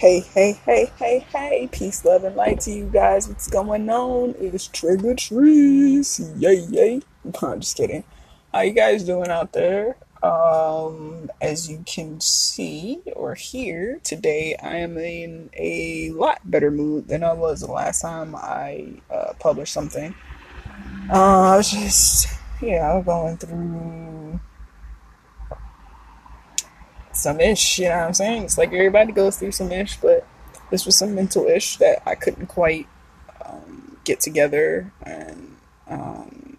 Hey, hey, hey, hey, hey, peace, love, and light to you guys. What's going on? It's Trigger Trees. Yay, yay. I'm just kidding. How you guys doing out there? Um, as you can see or hear, today I am in a lot better mood than I was the last time I uh, published something. Uh, I was just, know, going through some ish, you know what I'm saying? It's like everybody goes through some ish, but this was some mental ish that I couldn't quite um, get together. And, um,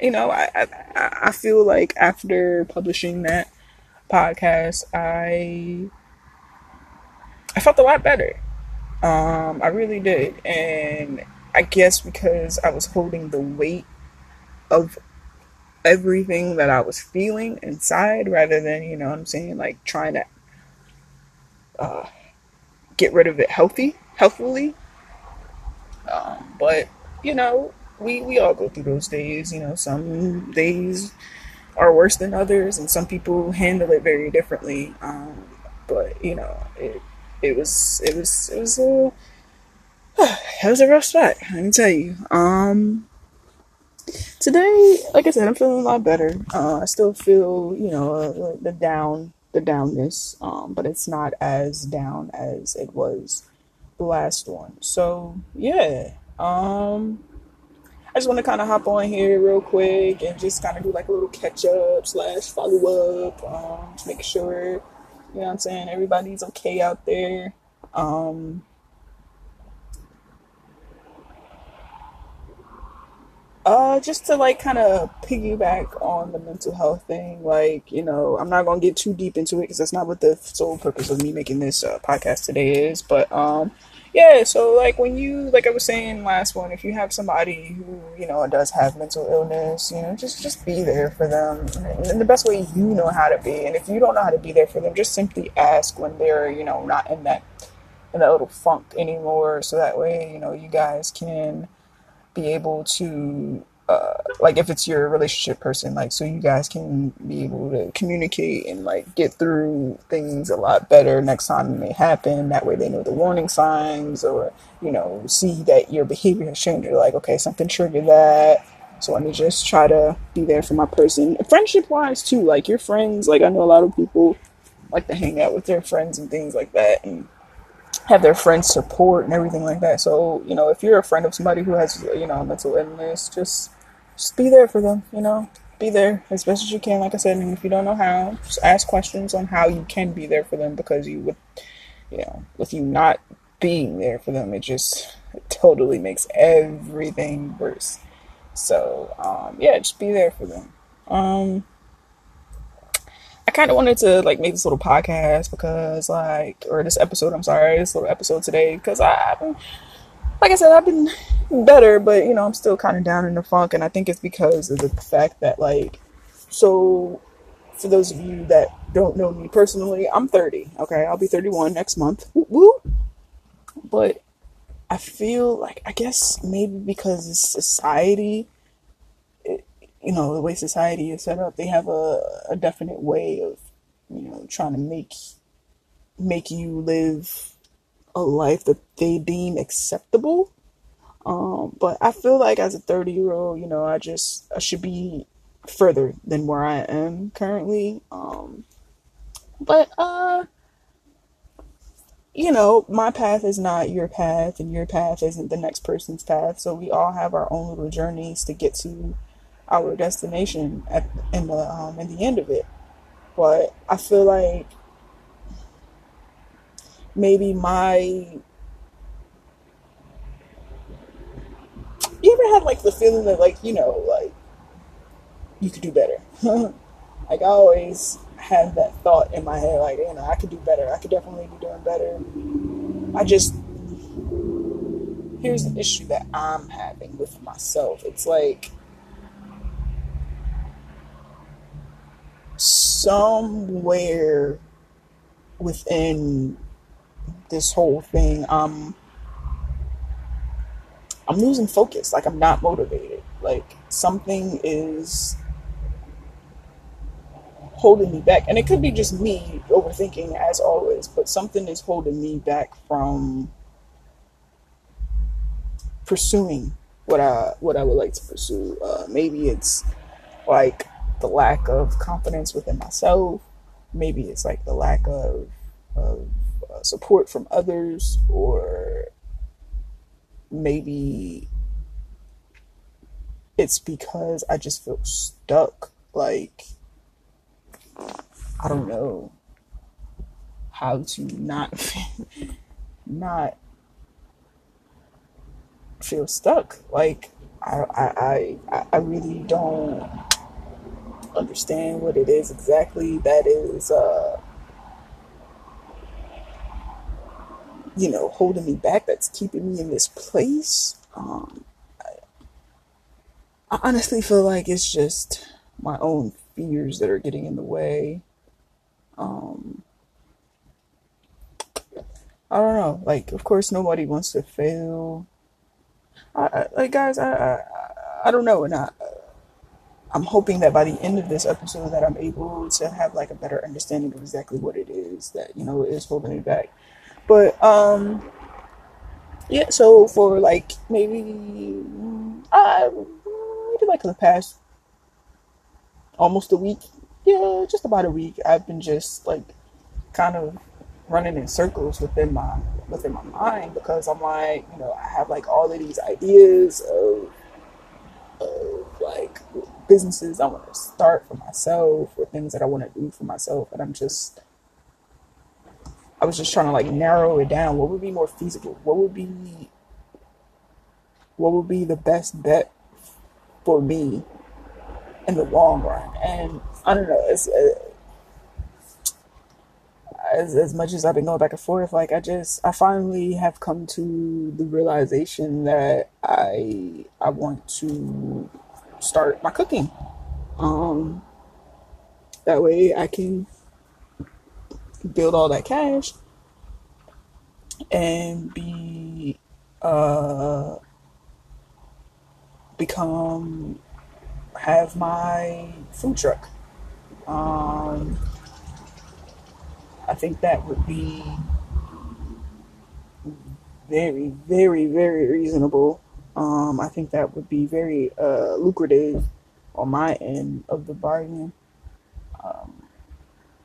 you know, I, I, I feel like after publishing that podcast, I, I felt a lot better. Um, I really did. And I guess because I was holding the weight of everything that I was feeling inside rather than, you know what I'm saying, like trying to uh, get rid of it healthy, healthfully. Um, but, you know, we, we all go through those days. You know, some days are worse than others, and some people handle it very differently. Um, but, you know, it, it was, it was, it was a, it was a rough spot, let me tell you. Um, today, like I said, I'm feeling a lot better. Uh, I still feel, you know, the down, the downness, um, but it's not as down as it was the last one. So yeah, um, I just want to kind of hop on here real quick and just kind of do like a little catch up slash follow up, um, to make sure, you know what I'm saying, everybody's okay out there. Um, Uh, just to like kind of piggyback on the mental health thing, like, you know, I'm not gonna get too deep into it because that's not what the sole purpose of me making this uh, podcast today is. But, um, yeah, so like when you, like I was saying last one, if you have somebody who, you know, does have mental illness, you know, just, just be there for them in the best way you know how to be. And if you don't know how to be there for them, just simply ask when they're, you know, not in that, in that little funk anymore. So that way, you know, you guys can, be able to uh, like if it's your relationship person like so you guys can be able to communicate and like get through things a lot better next time it may happen. That way they know the warning signs or you know see that your behavior has changed. They're like okay something triggered that. So let me just try to be there for my person. Friendship wise too like your friends like i know a lot of people like to hang out with their friends and things like that and have their friends support and everything like that. So, you know, if you're a friend of somebody who has, you know, mental illness, just just be there for them, you know. Be there as best as you can, like I said, and if you don't know how, just ask questions on how you can be there for them because you would you know, with you not being there for them, it just it totally makes everything worse. So, um, yeah, just be there for them. Um, kind of wanted to like make this little podcast because like, or this episode, I'm sorry, this little episode today because I've been, like I said, I've been better, but you know, I'm still kind of down in the funk, and I think it's because of the fact that like, so for those of you that don't know me personally, I'm 30. Okay, I'll be 31 next month. Woo woo. But I feel like I guess maybe because it's society you know the way society is set up they have a, a definite way of you know trying to make make you live a life that they deem acceptable um, but i feel like as a 30 year old you know i just i should be further than where i am currently um, but uh you know, my path is not your path, and your path isn't the next person's path. So we all have our own little journeys to get to our destination at in the um, in the end of it. But I feel like maybe my you ever had like the feeling that like you know like you could do better? Like i always had that thought in my head like you know i could do better. I could definitely be doing better. I just here's an issue that i'm having with myself. It's like somewhere within this whole thing, um, I'm losing focus. Like I'm not motivated. Like something is holding me back. And it could be just me overthinking as always, but something is holding me back from pursuing what I what I would like to pursue. Uh, maybe it's like the lack of confidence within myself. Maybe it's like the lack of, of uh, support from others, or maybe it's because I just feel stuck. Like, I don't know how to not, not feel stuck. Like, I, I, I, I really don't understand what it is exactly that is, uh, you know, holding me back, that's keeping me in this place. Um, I honestly feel like it's just my own fears that are getting in the way. Um, I don't know. Like, of course, nobody wants to fail. I, I like, guys, I, I, I don't know, and I, I'm hoping that by the end of this episode, that I'm able to have like a better understanding of exactly what it is that you know is holding me back. But um, yeah. So for like maybe, I maybe like the past almost a week. Yeah, just about a week. I've been just like kind of running in circles within my within my mind because I'm like, you know, I have like all of these ideas of of like businesses I want to start for myself or things that I want to do for myself and I'm just I was just trying to like narrow it down. What would be more feasible? What would be what would be the best bet for me in the long run. And I don't know, it's, uh, as, as much as I've been going back and forth, like I just, I finally have come to the realization that I, I want to start my cooking. Um, that way I can build all that cash and be, uh, become have my food truck. Um, I think that would be very, very, very reasonable. Um, I think that would be very uh, lucrative on my end of the bargain. Um,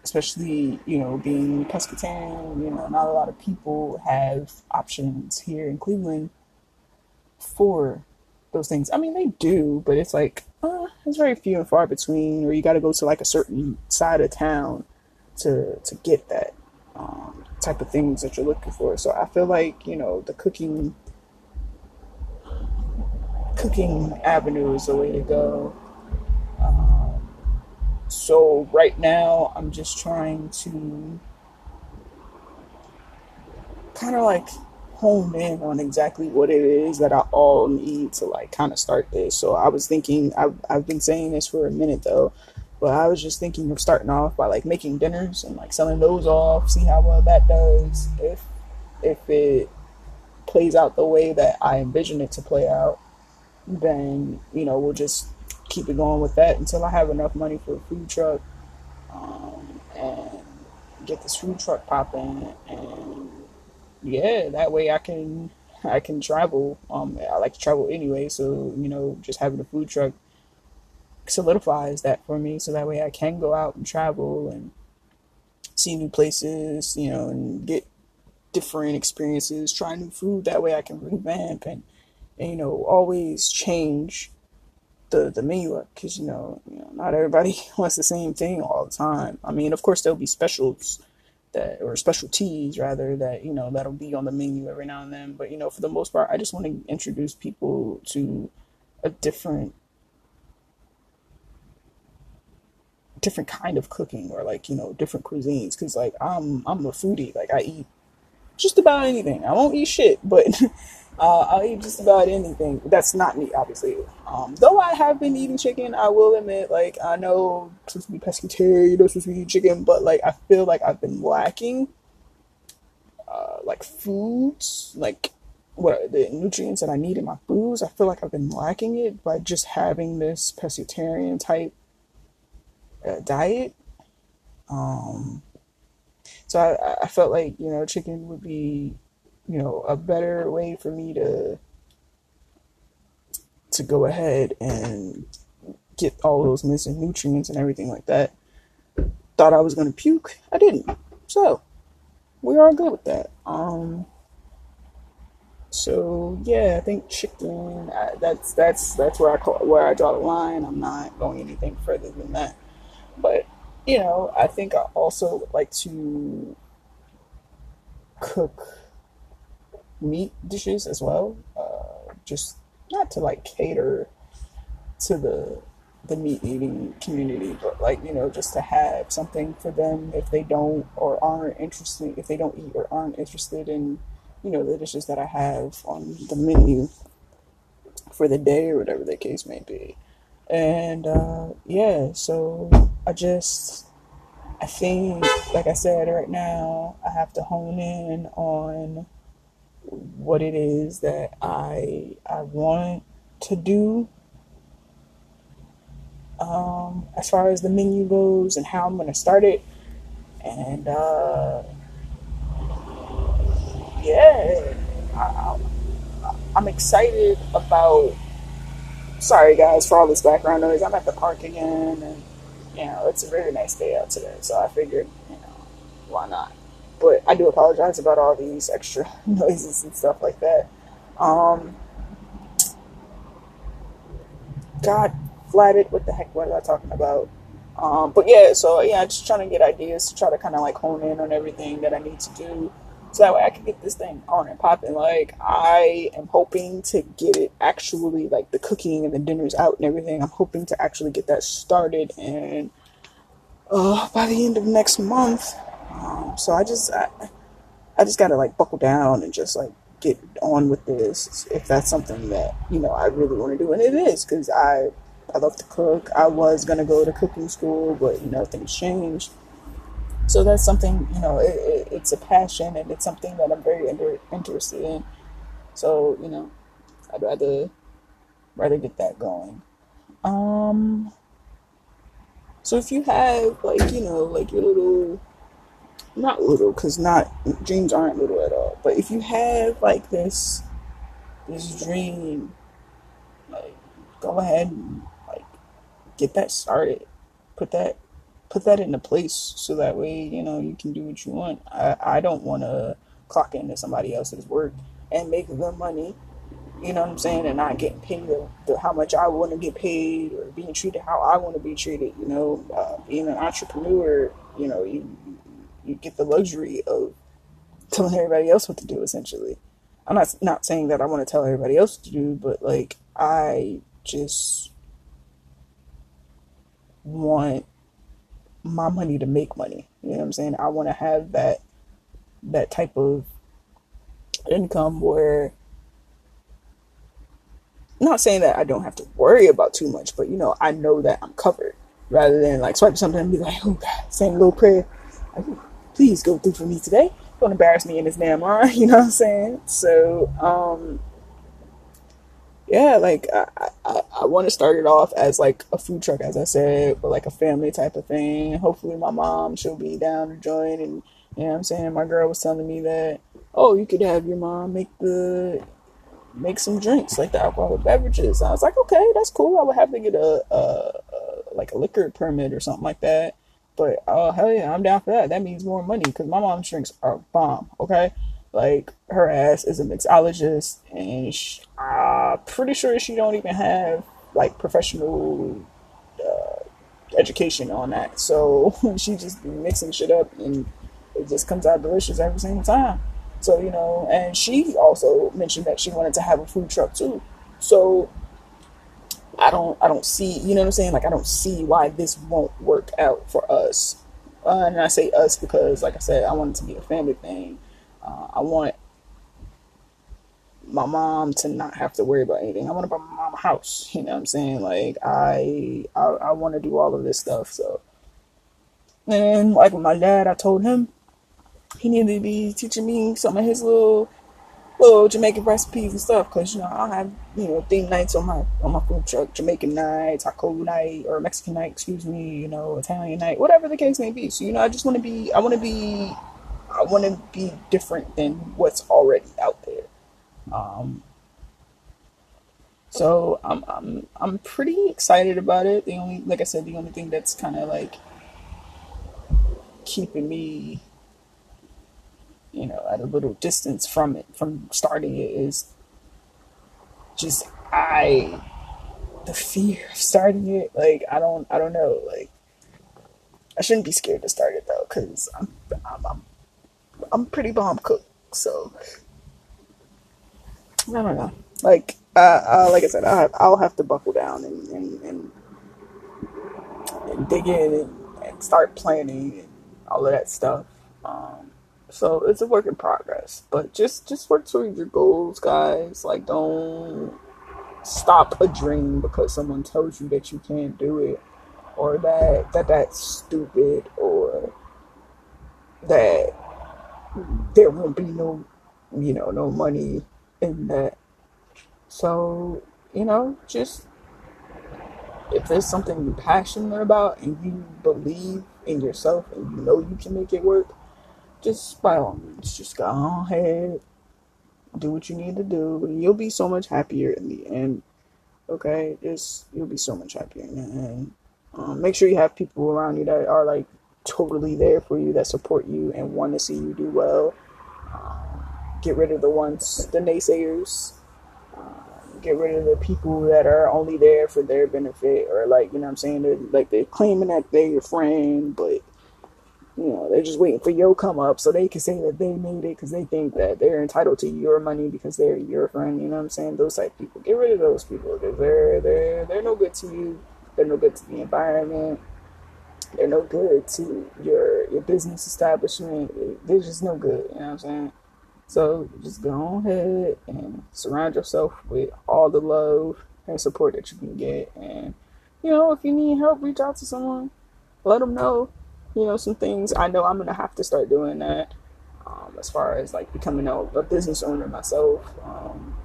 especially, you know, being pescatarian, you know, not a lot of people have options here in Cleveland for those things. I mean, they do, but it's like uh, it's very few and far between, or you got to go to like a certain side of town to to get that um, type of things that you're looking for. So I feel like you know the cooking cooking avenue is the way to go. Um, so right now, I'm just trying to kind of like hone in on exactly what it is that I all need to like kind of start this. So I was thinking, I've, I've been saying this for a minute though, but I was just thinking of starting off by like making dinners and like selling those off, see how well that does. If, if it plays out the way that I envision it to play out, then, you know, we'll just keep it going with that until I have enough money for a food truck um, and get this food truck popping and yeah, that way I can I can travel. Um, I like to travel anyway, so you know, just having a food truck solidifies that for me. So that way I can go out and travel and see new places, you know, and get different experiences, try new food. That way I can revamp and, you know always change the the menu up because you know you know not everybody wants the same thing all the time. I mean, of course there'll be specials that or specialties rather that you know that'll be on the menu every now and then. But you know for the most part i just want to introduce people to a different different kind of cooking or like you know different cuisines. Because like i'm i'm a foodie. Like i eat just about anything. I won't eat shit but Uh, I'll eat just about anything. That's not me, obviously. Um, though I have been eating chicken, I will admit, like, I know I'm supposed to be pescatarian, you're supposed to be eating chicken, but, like, I feel like I've been lacking, uh, like, foods, like, what the nutrients that I need in my foods. I feel like I've been lacking it by just having this pescatarian type uh, diet. Um, so I, I felt like you know chicken would be you know a better way for me to to go ahead and get all those missing nutrients and everything like that. Thought I was gonna puke, I didn't. So we're all good with that. Um, so yeah, I think chicken. Uh, that's that's that's where I call where I draw the line. I'm not going anything further than that. But you know, I think I also would like to cook meat dishes as well. Uh, just not to like cater to the the meat eating community, but like you know, just to have something for them if they don't or aren't interested, if they don't eat or aren't interested in you know, the dishes that I have on the menu for the day or whatever the case may be. And uh, yeah, so I just, I think, like I said, right now, I have to hone in on what it is that I I want to do um, as far as the menu goes and how I'm going to start it. And uh, yeah, I, am excited about. Sorry, guys, for all this background noise. I'm at the park again, and you know it's a very nice day out today. So I figured, you know, why not? But I do apologize about all these extra noises and stuff like that. Um, God, flatted. What the heck? What am I talking about? Um, but yeah, so yeah, just trying to get ideas to try to kind of like hone in on everything that I need to do so that way I can get this thing on and popping. Like I am hoping to get it actually like the cooking and the dinners out and everything. I'm hoping to actually get that started and uh, by the end of next month. Um, so I just I, I just gotta like buckle down and just like get on with this if that's something that you know I really want to do, and it is because I I love to cook. I was gonna go to cooking school, but you know things changed. So that's something, you know, it, it, it's a passion and it's something that I'm very inter- interested in. So, you know, I'd rather rather get that going. Um so if you have like, you know, like your little not little cuz not dreams aren't little at all, but if you have like this this dream like go ahead and like get that started. Put that put that into place so that way you know you can do what you want i, I don't want to clock into somebody else's work and make the money you know what i'm saying and not getting paid the, the how much i want to get paid or being treated how i want to be treated you know uh, being an entrepreneur you know you you get the luxury of telling everybody else what to do essentially i'm not not saying that i want to tell everybody else to do but like i just want my money to make money. You know what I'm saying? I want to have that that type of income where not saying that I don't have to worry about too much, but you know, I know that I'm covered rather than like swipe something and be like, oh God, saying a little prayer. Please go through for me today. Don't embarrass me in this damn line, you know what I'm saying? So, um, yeah, like I, I, I want to start it off as like a food truck, as I said, but like a family type of thing. Hopefully, my mom she'll be down to join, and you know what I'm saying. My girl was telling me that oh, you could have your mom make the make some drinks like the alcoholic beverages. I was like, okay, that's cool. I would have to get a, a, a like a liquor permit or something like that. But oh hell yeah, I'm down for that. That means more money because my mom's drinks are bomb. Okay, like her ass is a mixologist, and she, I'm pretty sure she don't even have like professional uh, education on that. So she just be mixing shit up, and it just comes out delicious every single time. So you know, and she also mentioned that she wanted to have a food truck too. So I don't, I don't see, you know what I'm saying? Like I don't see why this won't work out for us. Uh, and I say us because, like I said, I want it to be a family thing. Uh, I want my mom to not have to worry about anything. I want to buy my mom a house. You know what I'm saying? Like I I, I want to do all of this stuff. So and like with my dad, I told him he needed to be teaching me some of his little little Jamaican recipes and stuff. Cause you know I'll have you know theme nights on my on my food truck, Jamaican night, taco night, or Mexican night, excuse me. You know Italian night, whatever the case may be. So you know I just want to be I want to be I want to be different than what's already out there. Um, so I'm I'm I'm pretty excited about it. The only like I said, the only thing that's kind of like keeping me you know at a little distance from it from starting it is just I the fear of starting it like I don't I don't know like I shouldn't be scared to start it though cuz I'm, I'm I'm I'm pretty bomb cook so I don't know like uh, uh, like I said, I, I'll have to buckle down and, and, and, and dig in and, and, start planning and all of that stuff. Um, so it's a work in progress, but just just work towards your goals, guys. Like, don't stop a dream because someone tells you that you can't do it, or that that that's stupid, or that there won't be no, you know, no money in that. So, you know, just if there's something you're passionate about and you believe in yourself and you know you can make it work, just by all means, just go ahead, do what you need to do, and you'll be so much happier in the end. Okay, just you'll be so much happier in the end. Um, make sure you have people around you that are like totally there for you, that support you and want to see you do well. Um, get rid of the ones, the naysayers, get rid of the people that are only there for their benefit or like you know what I'm saying they're like they're claiming that they're your friend but you know they're just waiting for your come up so they can say that they made it because they think that they're entitled to your money because they're your friend you know what I'm saying? Those type of people. Get rid of those people because they're they're they're no good to you. They're no good to the environment. They're no good to your your business establishment. They're just no good you know what I'm saying? So just go ahead and surround yourself with all the love and support that you can get. And, you know, if you need help, reach out to someone. Let them know, you know, some things. I know I'm to have to start doing that um, as far as like becoming a, a business owner myself. Um,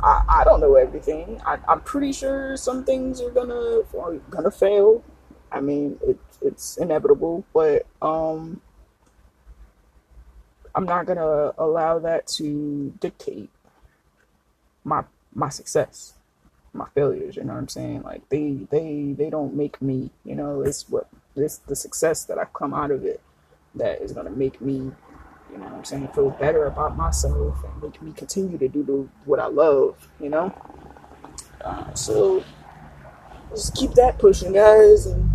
I, I don't know everything. I, I'm pretty sure some things are gonna are gonna fail. I mean, it, it's inevitable, but um, I'm not gonna allow that to dictate my my success, my failures. You know what I'm saying? Like they they they don't make me. You know, it's what it's the success that I've come out of it that is gonna make me. You know what I'm saying? Feel better about myself and make me continue to do the, what I love. You know. Uh, so just keep that pushing, guys, and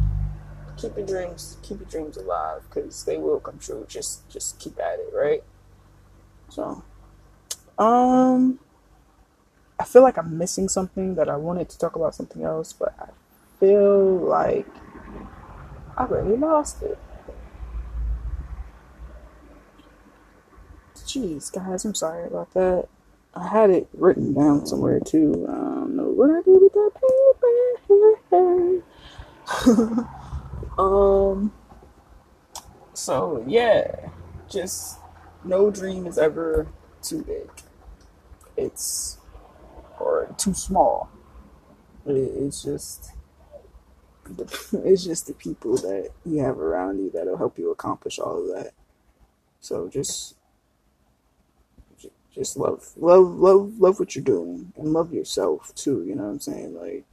keep your dreams keep your dreams alive because they will come true just just keep at it right so um i feel like i'm missing something that i wanted to talk about something else but i feel like i really lost it jeez guys i'm sorry about that i had it written down somewhere too i don't know what i did with that paper Um. So yeah, just no dream is ever too big. It's or too small. it's just it's just the people that you have around you that'll help you accomplish all of that. So just just love love love love what you're doing and love yourself too, you know what I'm saying? Like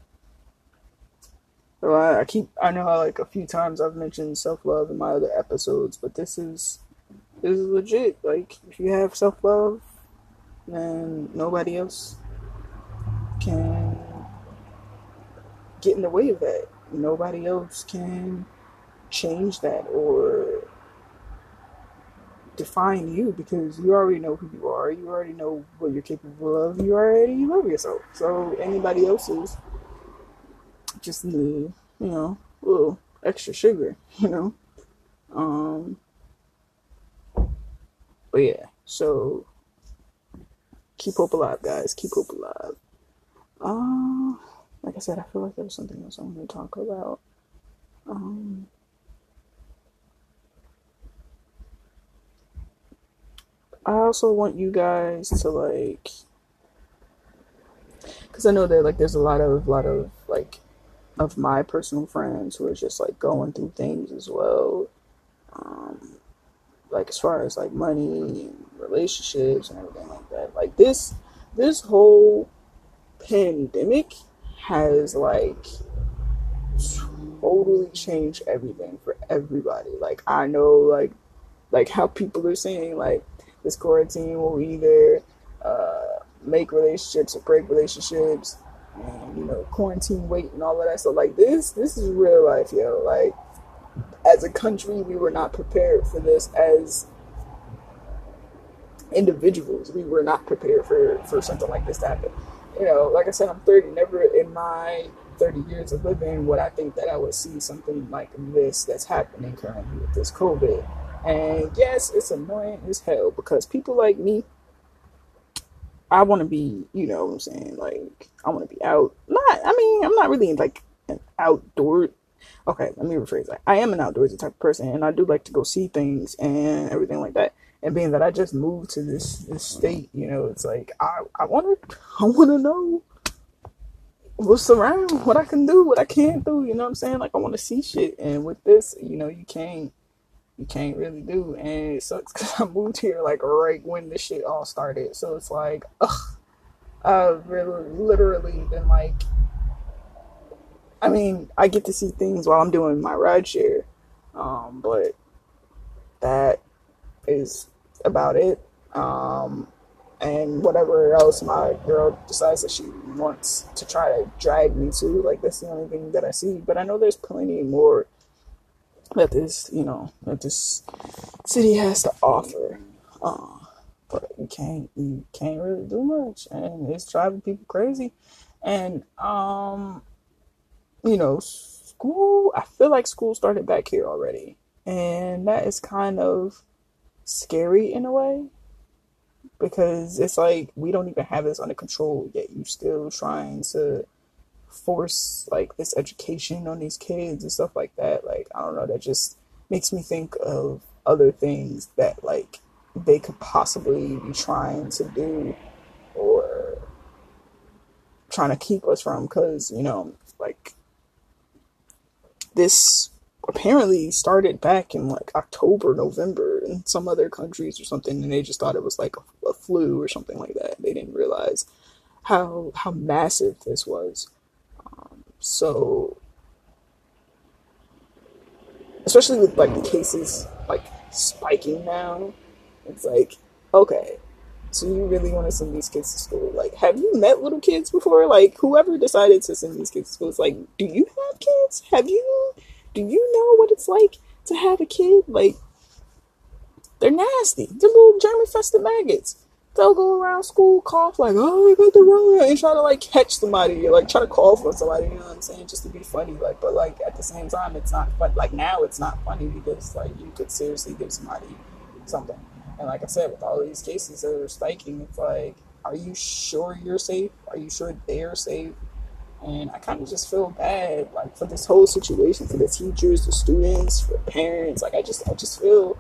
so I, I keep I know like a few times I've mentioned self love in my other episodes, but this is this is legit. Like if you have self love, then nobody else can get in the way of that. Nobody else can change that or define you because you already know who you are. You already know what you're capable of. You already love yourself. So anybody else's just need, you know, a little extra sugar, you know. Um, but yeah, so keep hope alive, guys. Keep hope alive. Uh, like I said, I feel like there was something else I wanted to talk about. Um, I also want you guys to like, because I know that like there's a lot of lot of like of my personal friends who are just like going through things as well. Um, like as far as like money and relationships and everything like that. Like this this whole pandemic has like totally changed everything for everybody. Like I know like like how people are saying like this quarantine will either uh, make relationships or break relationships and you know quarantine weight and all of that. Stuff like this this is real life yo. Like as a country we were not prepared for this as individuals. We were not prepared for for something like this to happen you know like i said i'm 30 never in my 30 years of living would i think that i would see something like this that's happening currently with this covid and yes it's annoying as hell because people like me I want to be, you know what I'm saying? Like, I want to be out. Not, I mean, I'm not really like an outdoor. Okay, let me rephrase that. I am an outdoorsy type of person, and I do like to go see things and everything like that. And being that I just moved to this this state, you know, it's like I I want to I want to know what's around, what I can do, what I can't do. You know what I'm saying? Like I want to see shit, and with this, you know, you can't you can't really do. And it sucks because I moved here like right when the shit all started. So it's like, ugh, I've really, literally been like, I mean, I get to see things while I'm doing my ride share, um, but that is about it. Um, and whatever else my girl decides that she wants to try to drag me to, like that's the only thing that I see. But I know there's plenty more that this, you know, that this city has to offer. Uh, but you can't, you can't really do much, and it's driving people crazy. And um, you know, school. I feel like school started back here already, and that is kind of scary in a way because it's like we don't even have this under control yet. you're still trying to force like this education on these kids and stuff like that. Like I don't know, that just makes me think of other things that like they could possibly be trying to do or trying to keep us from because you know like this apparently started back in like October, November in some other countries or something, and they just thought it was like a, a, flu or something like that. They didn't realize how how massive this was. Um, so, especially with like the cases like spiking now, it's like, okay, so you really want to send these kids to school? Like, have you met little kids before? Like, whoever decided to send these kids to school, it's like, do you have kids? Have you, do you know what it's like to have a kid? Like, they're nasty. They're little germ infested maggots they'll go around school, cough like, oh, I got the Rona, and try to like catch somebody, like try to call for somebody. You know what I'm saying? Just to be funny, like, but like at the same time, it's not. But like now, it's not funny because like you could seriously give somebody something. And like I said, with all these cases that are spiking, it's like, are you sure you're safe? Are you sure they're safe? And I kind of just feel bad, like for this whole situation, for the teachers, the students, for parents. Like I just, I just feel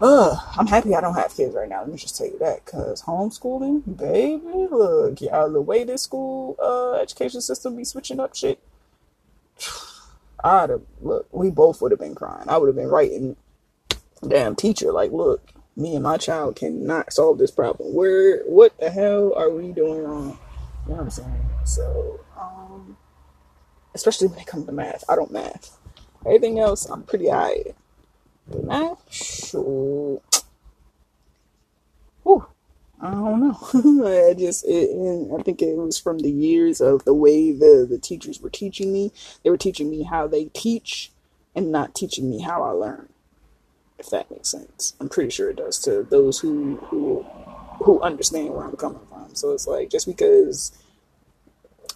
uh, I'm happy I don't have kids right now. Let me just tell you that, cause homeschooling, baby, look, y'all, the way this school uh education system be switching up shit, I'd have look. We both would have been crying. I would have been writing, damn teacher, like, look, me and my child cannot solve this problem. Where, what the hell are we doing wrong? You know what I'm saying? So, um, especially when it comes to math, I don't math. Everything else, I'm pretty high. Not sure. Whew. I don't know. I just, it, I think it was from the years of the way the, the teachers were teaching me. They were teaching me how they teach and not teaching me how I learn. If that makes sense. I'm pretty sure it does to those who, who, who understand where I'm coming from. So it's like, just because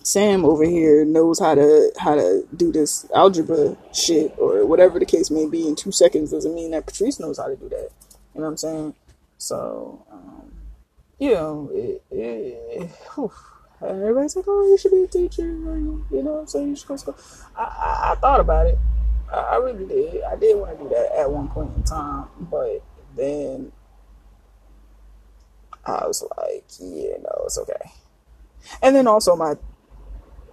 Sam over here knows how to how to do this algebra shit or whatever the case may be in two seconds doesn't mean that Patrice knows how to do that. You know what I'm saying? So, um, you know, it, it, everybody's like, "Oh, you should be a teacher," or you, know what I'm saying? You should go to school. I, I, I thought about it. I, I really did. I did want to do that at one point in time, but then I was like, yeah, no, it's okay. And then also my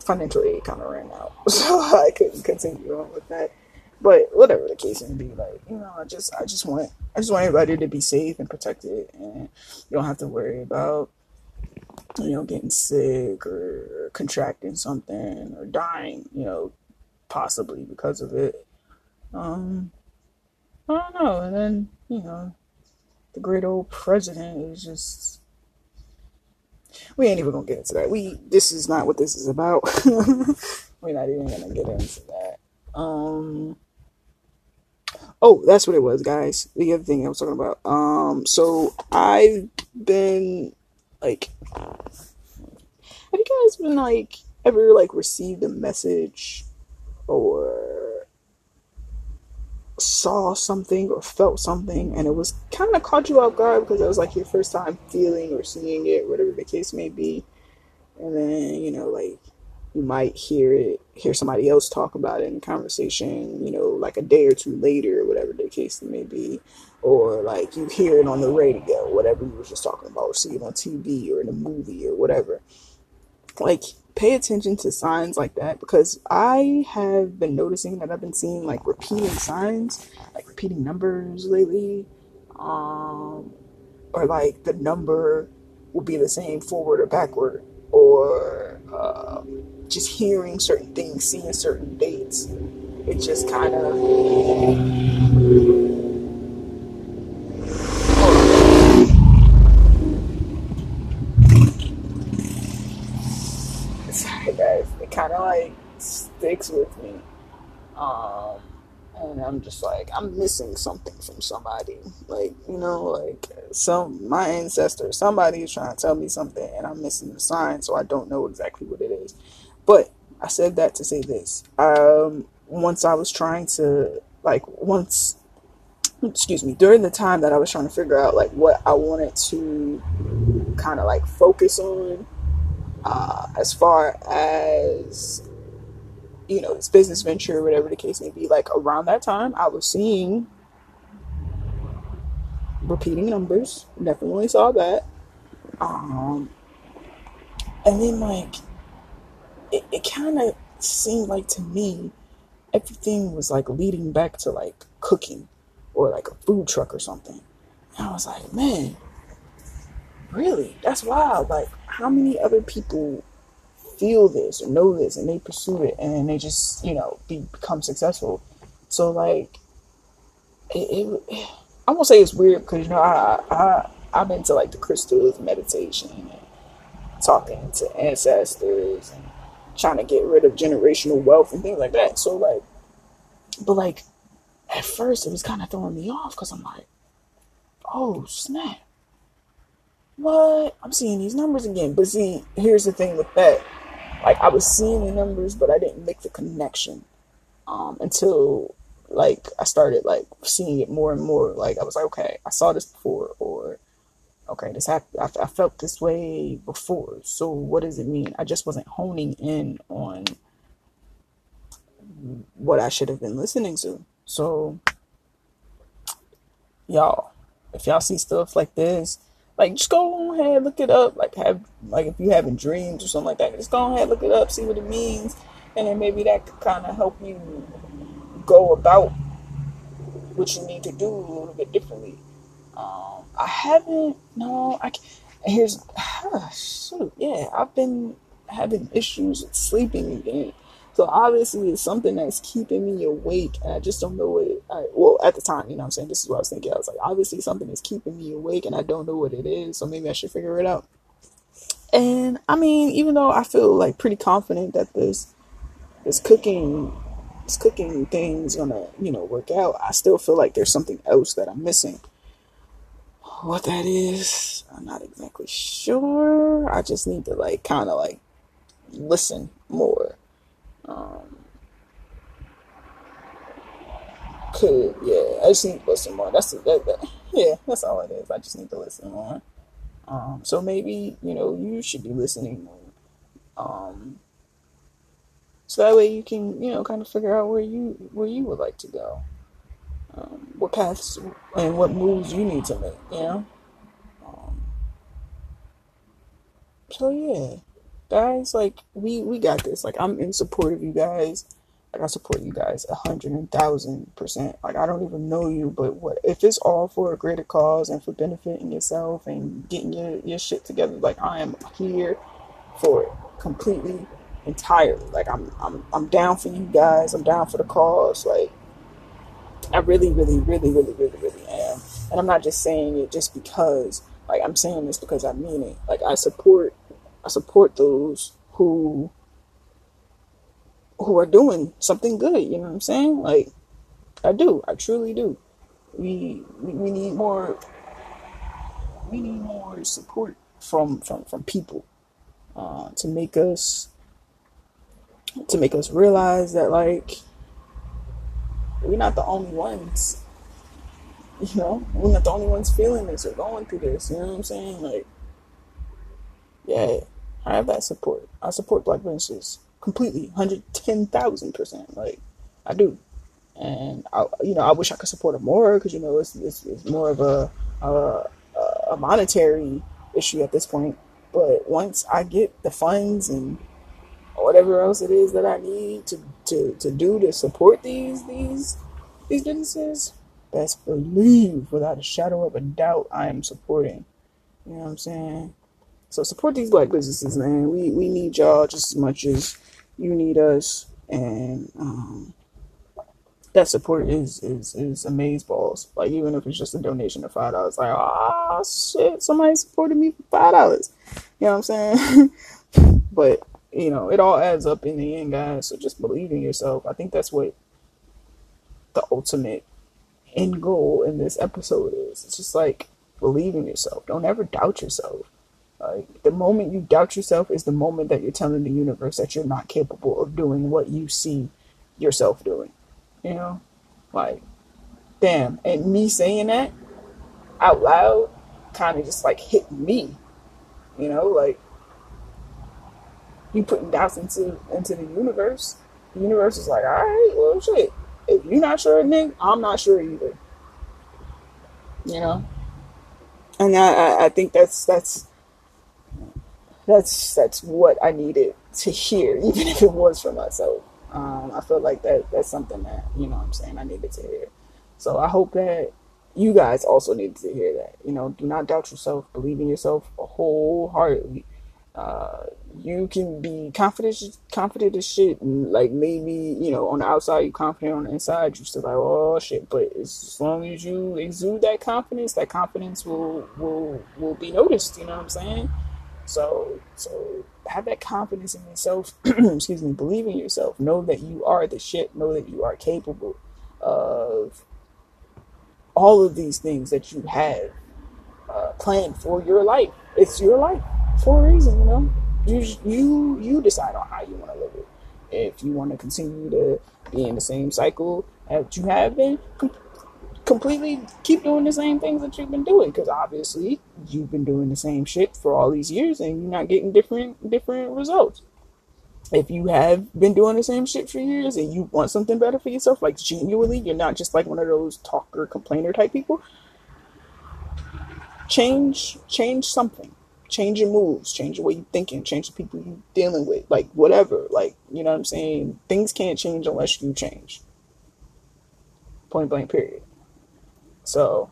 financial aid kind of ran out, so I couldn't continue on with that. But whatever the case may be, like you know, I just I just want I just want everybody to be safe and protected, and you don't have to worry about you know getting sick or contracting something or dying, you know, possibly because of it. Um, I don't know, and then you know, the great old president is just we ain't even gonna get into that. We this is not what this is about. We're not even gonna get into that. Um Oh, that's what it was, guys. The other thing I was talking about. Um so I've been like have you guys been like ever like received a message or saw something or felt something and it was kind of caught you off guard because it was like your first time feeling or seeing it, whatever the case may be. And then, you know, like you might hear it, hear somebody else talk about it in conversation, you know, like a day or two later, whatever the case may be. Or like you hear it on the radio, whatever you were just talking about, or see it on TV or in a movie or whatever. Like pay attention to signs like that because I have been noticing that I've been seeing like repeating signs, like repeating numbers lately. Um, or like the number will be the same forward or backward, or uh, just hearing certain things, seeing certain dates. It just kind of kind of like sticks with me. Um, and I'm just like, I'm missing something from somebody. Like, you know, like some my ancestor, somebody is trying to tell me something, and I'm missing the sign, so I don't know exactly what it is. But I said that to say this. Um, once I was trying to like once excuse me during the time that i was trying to figure out like what i wanted to kind of like focus on uh, as far as you know this business venture, whatever the case may be. Like around that time, I was seeing repeating numbers. Definitely saw that. Um, and then like it, it kind of seemed like to me everything was like leading back to like cooking or like a food truck or something. And I was like, man, really? That's wild. Like how many other people feel this or know this and they pursue it and they just you know be, become successful? So like it, it i won't say it's weird because you know i i i'm into like the crystals meditation and talking to ancestors and trying to get rid of generational wealth and things like that. So like but like at first it was kind of throwing me off because i'm like oh snap what? I'm seeing these numbers again. But see, here's the thing with that. Like I was seeing the numbers, but I didn't make the connection um, until like I started like seeing it more and more. Like I was like, okay, I saw this before, or okay, this happened. I, I felt this way before. So what does it mean? I just wasn't honing in on what I should have been listening to. So y'all, if y'all see stuff like this like just go ahead, look it up. Like have like if you having dreams or something like that, just go ahead, look it up, see what it means, and then maybe that could kind of help you go about what you need to do a little bit differently. Um, I haven't. No, I. Here's. shoot, yeah, I've been having issues with sleeping again. So obviously it's something that's keeping me awake, and I just don't know what. It, I, well, at the time, you know, what I'm saying this is what I was thinking. I was like, obviously something is keeping me awake, and I don't know what it is. So maybe I should figure it out. And I mean, even though I feel like pretty confident that this this cooking this cooking thing is gonna you know work out, I still feel like there's something else that I'm missing. What that is, I'm not exactly sure. I just need to like kind of like listen more um, could yeah, I just need to listen more. That's that, that, yeah, that's all it is. I just need to listen more. Um, so maybe you know you should be listening more. Um, so that way you can you know kind of figure out where you where you would like to go, um, what paths and what moves you need to make. You know. Um, so yeah, guys, like we we got this. Like I'm in support of you guys. Like I support you guys a hundred and thousand percent. Like I don't even know you, but what if it's all for a greater cause and for benefiting yourself and getting your your shit together? Like I am here for it completely, entirely. Like I'm I'm I'm down for you guys. I'm down for the cause. Like I really, really, really, really, really, really am. And I'm not just saying it just because. Like I'm saying this because I mean it. Like I support I support those who who are doing something good, you know what I'm saying? Like I do. I truly do. We we, we need more we need more support from from from people uh, to make us to make us realize that like we're not the only ones. You know, we're not the only ones feeling this or going through this. You know what I'm saying? Like, yeah, I have that support. I support Black businesses completely, hundred ten thousand percent. Like, I do, and I, you know, I wish I could support them more because you know it's, it's, it's more of a, a a monetary issue at this point. But once I get the funds and whatever else it is that I need to, to, to do to support these these these businesses, best believe without a shadow of a doubt I am supporting. You know what I'm saying? So support these black businesses, man. We we need y'all just as much as you need us, and um, that support is is is amaze balls. Like even if it's just a donation of five dollars, like ah oh, shit, somebody supported me for five dollars. You know what I'm saying? but you know, it all adds up in the end, guys. So just believe in yourself. I think that's what the ultimate end goal in this episode is. It's just like believe in yourself. Don't ever doubt yourself. Like the moment you doubt yourself is the moment that you're telling the universe that you're not capable of doing what you see yourself doing. You know? Like damn. And me saying that out loud kind of just like hit me. You know, like you putting doubts into into the universe. The universe is like, all right, well, shit. If you're not sure, Nick, I'm not sure either. You know, and I, I think that's that's that's that's what I needed to hear, even if it was for myself. Um, I feel like that that's something that you know I'm saying I needed to hear. So I hope that you guys also needed to hear that. You know, do not doubt yourself. Believe in yourself wholeheartedly. Uh, you can be confident, confident as shit, and like maybe you know on the outside you're confident, on the inside you're still like oh shit. But as long as you exude that confidence, that confidence will will will be noticed. You know what I'm saying? So so have that confidence in yourself. excuse me. Believe in yourself. Know that you are the shit. Know that you are capable of all of these things that you have uh, planned for your life. It's your life for a reason, you know. You you you decide on how you want to live it. If you want to continue to be in the same cycle that you have been, completely keep doing the same things that you've been doing. Because obviously you've been doing the same shit for all these years, and you're not getting different different results. If you have been doing the same shit for years and you want something better for yourself, like genuinely, you're not just like one of those talker complainer type people. Change change something change your moves, change the way you're thinking, change the people you're dealing with, like whatever. Like, you know what I'm saying? Things can't change unless you change. Point blank period. So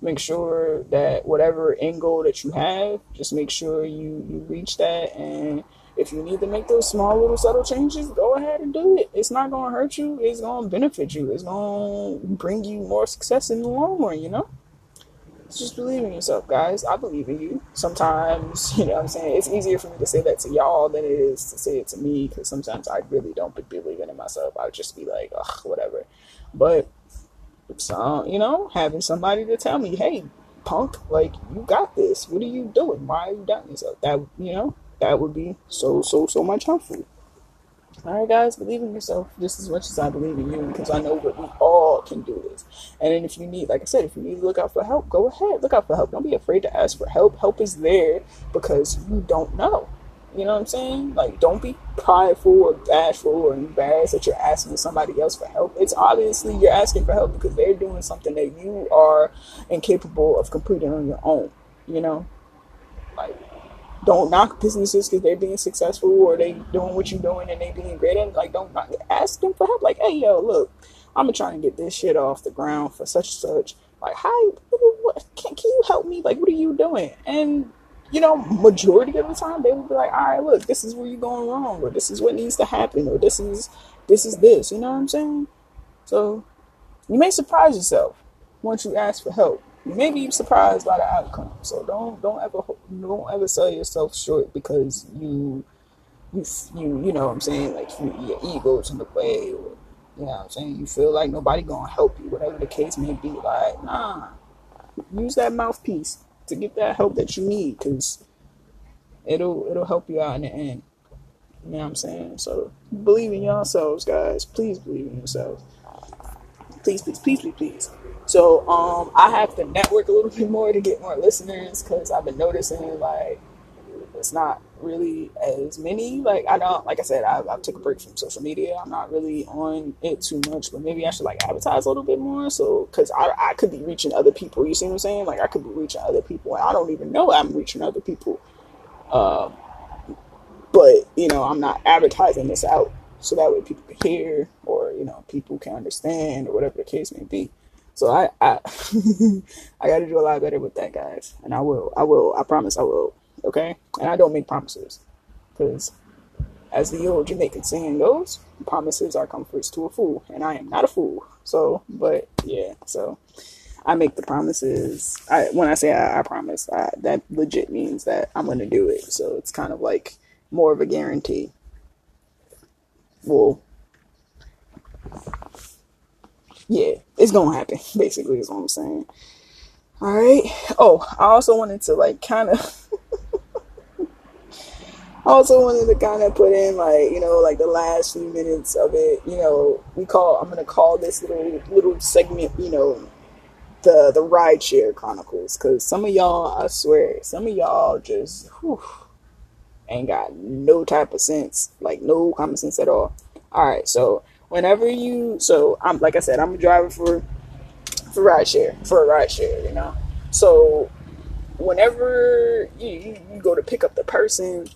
make sure that whatever end goal that you have, just make sure you, you reach that and if you need to make those small little subtle changes, go ahead and do it. It's not gonna hurt you, it's gonna benefit you, it's gonna bring you more success in the long run, you know? just believe in yourself, guys. I believe in you. Sometimes, you know what I'm saying? It's easier for me to say that to y'all than it is to say it to me because sometimes I really don't believe in myself. I would just be like, ugh, whatever. But, some, you know, having somebody to tell me, hey, punk, like, you got this. What are you doing? Why are you doubting yourself? That, you know, that would be so, so, so much helpful. All right, guys, believe in yourself just as much as I believe in you because I know that we all can do this. And then if you need, like I said, if you need to look out for help, go ahead, look out for help. Don't be afraid to ask for help. Help is there because you don't know. You know what I'm saying? Like, don't be prideful or bashful or embarrassed that you're asking somebody else for help. It's obviously you're asking for help because they're doing something that you are incapable of completing on your own. You know, like don't knock businesses because they're being successful or they doing what you're doing and they being great and like don't knock, ask them for help like hey yo look i'm trying to get this shit off the ground for such and such like hi what, can, can you help me like what are you doing and you know majority of the time they will be like all right look this is where you're going wrong or this is what needs to happen or this is this is this you know what i'm saying? So you may surprise yourself once you ask for help. You may be surprised by the outcome. So don't don't ever don't ever sell yourself short because you you you you know what I'm saying? Like you, your ego's in the way or you know what I'm saying? You feel like nobody gonna help you whatever the case may be like nah. Use that mouthpiece to get that help that you need because it'll it'll help you out in the end. You know what I'm saying? So believe in yourselves guys. Please believe in yourselves. Please please please please please. So um, I have to network a little bit more to get more listeners because I've been noticing like it's not really as many. Like I don't, like I said, I, I took a break from social media. I'm not really on it too much, but maybe I should like advertise a little bit more. So because I, I could be reaching other people. You see what I'm saying? Like I could be reaching other people, and I don't even know I'm reaching other people. Um, but you know, I'm not advertising this out so that way people can hear or you know people can understand or whatever the case may be. So I I, I got to do a lot better with that, guys, and I will. I will. I promise. I will. Okay, and I don't make promises because, as the old Jamaican saying goes, promises are comforts to a fool, and I am not a fool. So, but yeah, so I make the promises. I when I say I, I promise, I, that legit means that I'm gonna do it. So it's kind of like more of a guarantee. Well, yeah, it's gonna happen. Basically, is what I'm saying. All right. Oh, I also wanted to like kind of. I also wanted to kind of put in like you know like the last few minutes of it. You know, we call I'm gonna call this little little segment. You know, the the rideshare chronicles because some of y'all, I swear, some of y'all just whew, ain't got no type of sense, like no common sense at all. All right, so whenever you so I'm like I said, I'm a driver for for rideshare for a rideshare, you know. So whenever you, you, you go to pick up the person,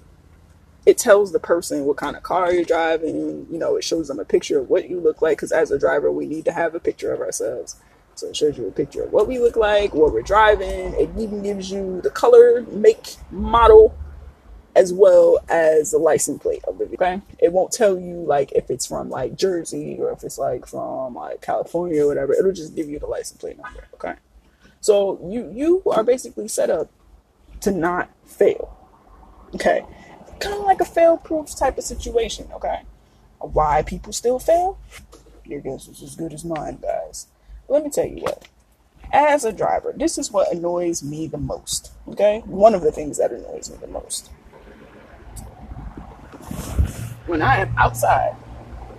it tells the person what kind of car you're driving. You know, it shows them a picture of what you look like because as a driver, we need to have a picture of ourselves. So it shows you a picture of what we look like, what we're driving. It even gives you the color, make, model, as well as the license plate of the vehicle. Okay? It won't tell you like if it's from like Jersey or if it's like from like California or whatever. It'll just give you the license plate number. Okay. So you you are basically set up to not fail. Okay. Kind of like a fail proof type of situation. Okay. Why people still fail? Your guess is as good as mine, guys. Let me tell you what. As a driver, this is what annoys me the most. Okay? One of the things that annoys me the most when I am outside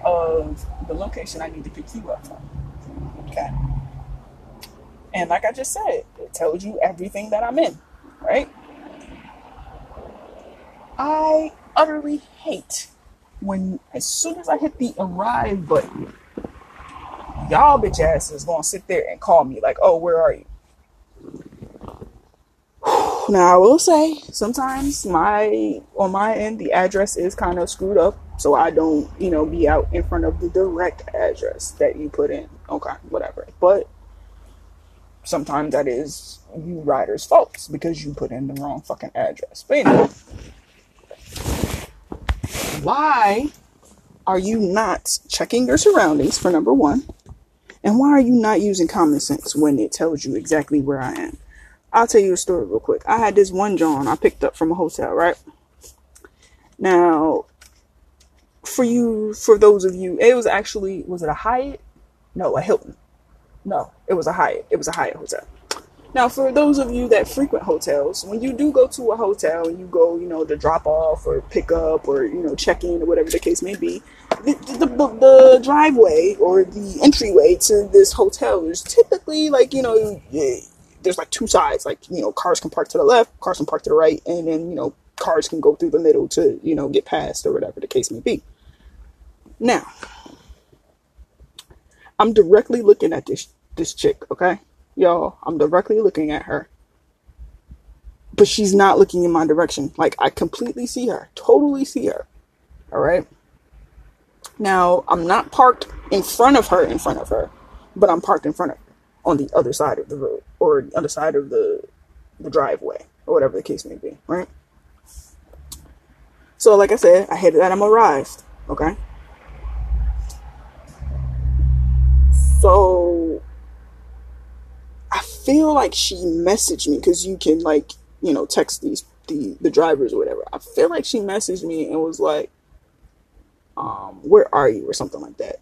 of the location I need to pick you up from. Okay. And like I just said, it tells you everything that I'm in, right? I utterly hate when, as soon as I hit the arrive button, y'all bitch asses gonna sit there and call me like, oh, where are you? Now I will say sometimes my on my end the address is kind of screwed up, so I don't you know be out in front of the direct address that you put in. Okay, whatever. But sometimes that is you rider's fault because you put in the wrong fucking address. But anyway, why are you not checking your surroundings for number one? And why are you not using common sense when it tells you exactly where I am? I'll tell you a story real quick. I had this one John I picked up from a hotel, right? Now, for you, for those of you, it was actually, was it a Hyatt? No, a Hilton. No, it was a Hyatt. It was a Hyatt hotel. Now, for those of you that frequent hotels, when you do go to a hotel and you go, you know, to drop off or pick up or, you know, check in or whatever the case may be, the, the, the, the driveway or the entryway to this hotel is typically like, you know, there's like two sides. Like you know, cars can park to the left, cars can park to the right, and then you know, cars can go through the middle to you know get past or whatever the case may be. Now, I'm directly looking at this this chick. Okay, y'all, I'm directly looking at her. but she's not looking in my direction. Like I completely see her, totally see her. All right. Now I'm not parked in front of her, in front of her, but I'm parked in front of her on the other side of the road or the other side of the the driveway or whatever the case may be. Right. So like I said, I hit that I'm arrived. Okay. So feel like she messaged me because you can like you know text these the the drivers or whatever. I feel like she messaged me and was like, um, "Where are you?" or something like that.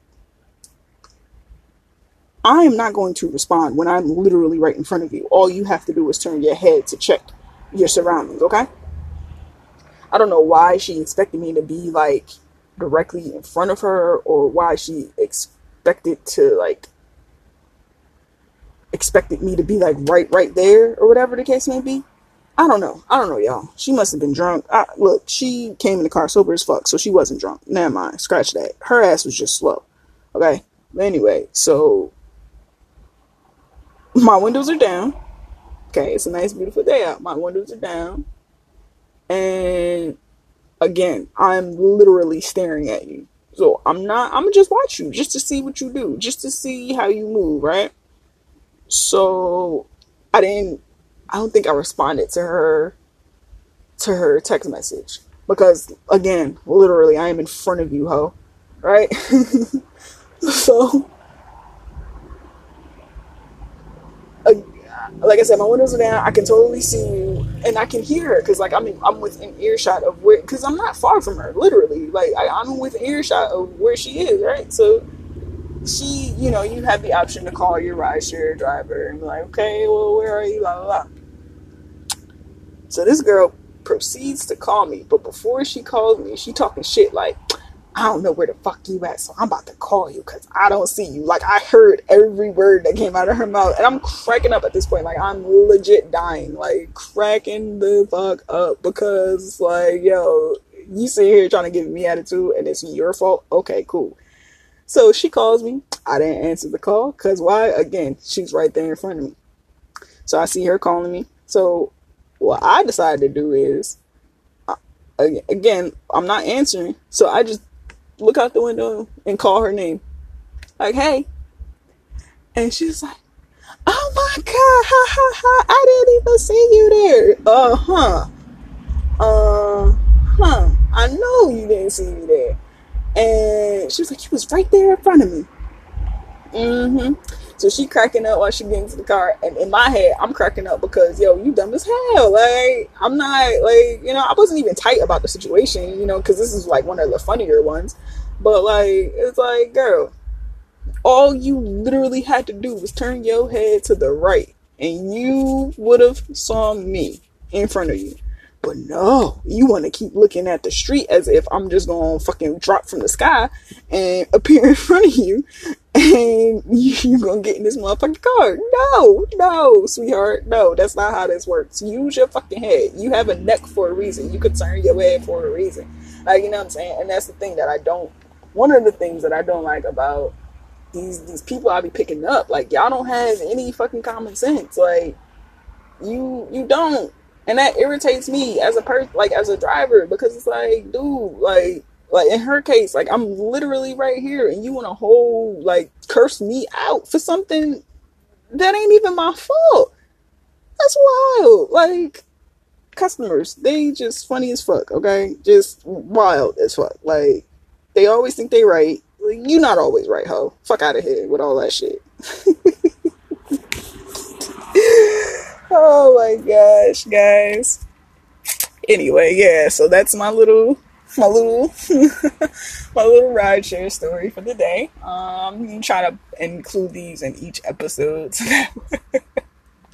I am not going to respond when I'm literally right in front of you. All you have to do is turn your head to check your surroundings. Okay. I don't know why she expected me to be like directly in front of her or why she expected to like expected me to be like right right there or whatever the case may be. I don't know. I don't know, y'all. She must have been drunk. I, look, she came in the car sober as fuck, so she wasn't drunk. Never mind. Scratch that. Her ass was just slow. Okay. But anyway, so my windows are down. Okay, it's a nice, beautiful day out. My windows are down. And again, I'm literally staring at you. So I'm not, I'm gonna just watch you just to see what you do, just to see how you move, right? So I didn't, I don't think I responded to her, to her text message because again, literally, I am in front of you, ho, right? so like I said, my windows are down. I can totally see you, and I can hear her because, like, I'm in, I'm within earshot of where, because I'm not far from her, literally. Like, I, I'm within earshot of where she is, right? So, she, you know, you have the option to call your rideshare driver and be like, okay, well, where are you? Blah blah blah. So this girl proceeds to call me, but before she calls me, she talking shit like, I don't know where the fuck you at, so I'm about to call you because I don't see you. Like I heard every word that came out of her mouth, and I'm cracking up at this point. Like I'm legit dying, like cracking the fuck up because like yo, you sit here trying to give me attitude, and it's your fault. Okay, cool. So she calls me. I didn't answer the call because why? Again, she's right there in front of me. So I see her calling me. So what I decided to do is, uh, again, I'm not answering. So I just look out the window and call her name. Like, hey. And she's like, oh my god, ha ha ha, I didn't even see you there. Uh huh. Uh huh. I know you didn't see me there. And she was like, you was right there in front of me. Mm-hmm. So she cracking up while she getting into the car, and in my head, I'm cracking up because yo, you dumb as hell. Like I'm not like you know I wasn't even tight about the situation, you know, because this is like one of the funnier ones. But like it's like, girl, all you literally had to do was turn your head to the right, and you would have saw me in front of you. But no, you want to keep looking at the street as if I'm just going to fucking drop from the sky and appear in front of you and you're going to get in this motherfucking car. No, no, sweetheart. No, that's not how this works. Use your fucking head. You have a neck for a reason. You could turn your head for a reason. Like, you know what I'm saying? And that's the thing that I don't, one of the things that I don't like about these, these people I be picking up, like, y'all don't have any fucking common sense. Like, you, you don't and that irritates me as a person like as a driver because it's like dude like like in her case like i'm literally right here and you want to hold like curse me out for something that ain't even my fault. That's wild. Like customers they just funny as fuck okay? Just wild as fuck. Like they always think they right. Like, you not always right ho. Fuck out of here with all that shit oh my gosh, guys. Anyway, yeah, so that's my little my little my little rideshare story for the day. Um I'm trying to include these in each episode so that,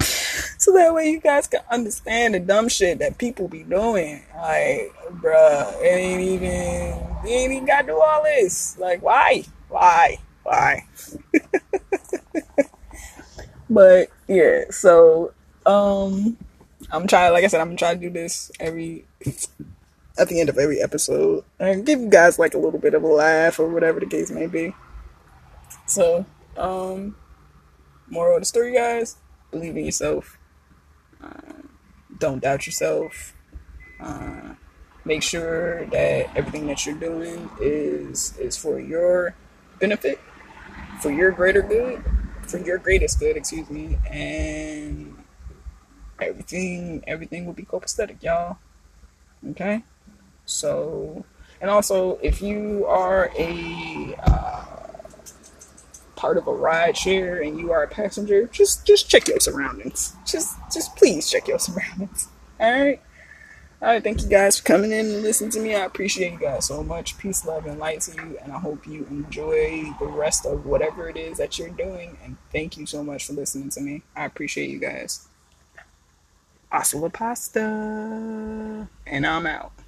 so that way you guys can understand the dumb shit that people be doing. Like, bruh, it ain't even you ain't even gotta do all this. Like, why? Why? Why? but yeah, so um, I'm trying, like I said, I'm trying to do this every at the end of every episode and give you guys like a little bit of a laugh or whatever the case may be. So, um, moral of the story, guys: believe in yourself. Uh, don't doubt yourself. Uh, make sure that everything that you're doing is is for your benefit, for your greater good, for your greatest good, excuse me, and everything everything will be copacetic, y'all. Okay, so and also if you are a uh, part of a ride share and you are a passenger, just just check your surroundings. Just just please check your surroundings. All right. All right, thank you guys for coming in and listening to me. I appreciate you guys so much. Peace, love, and light to you. And I hope you enjoy the rest of whatever it is that you're doing. And thank you so much for listening to me. I appreciate you guys. Hasta la pasta. And I'm out.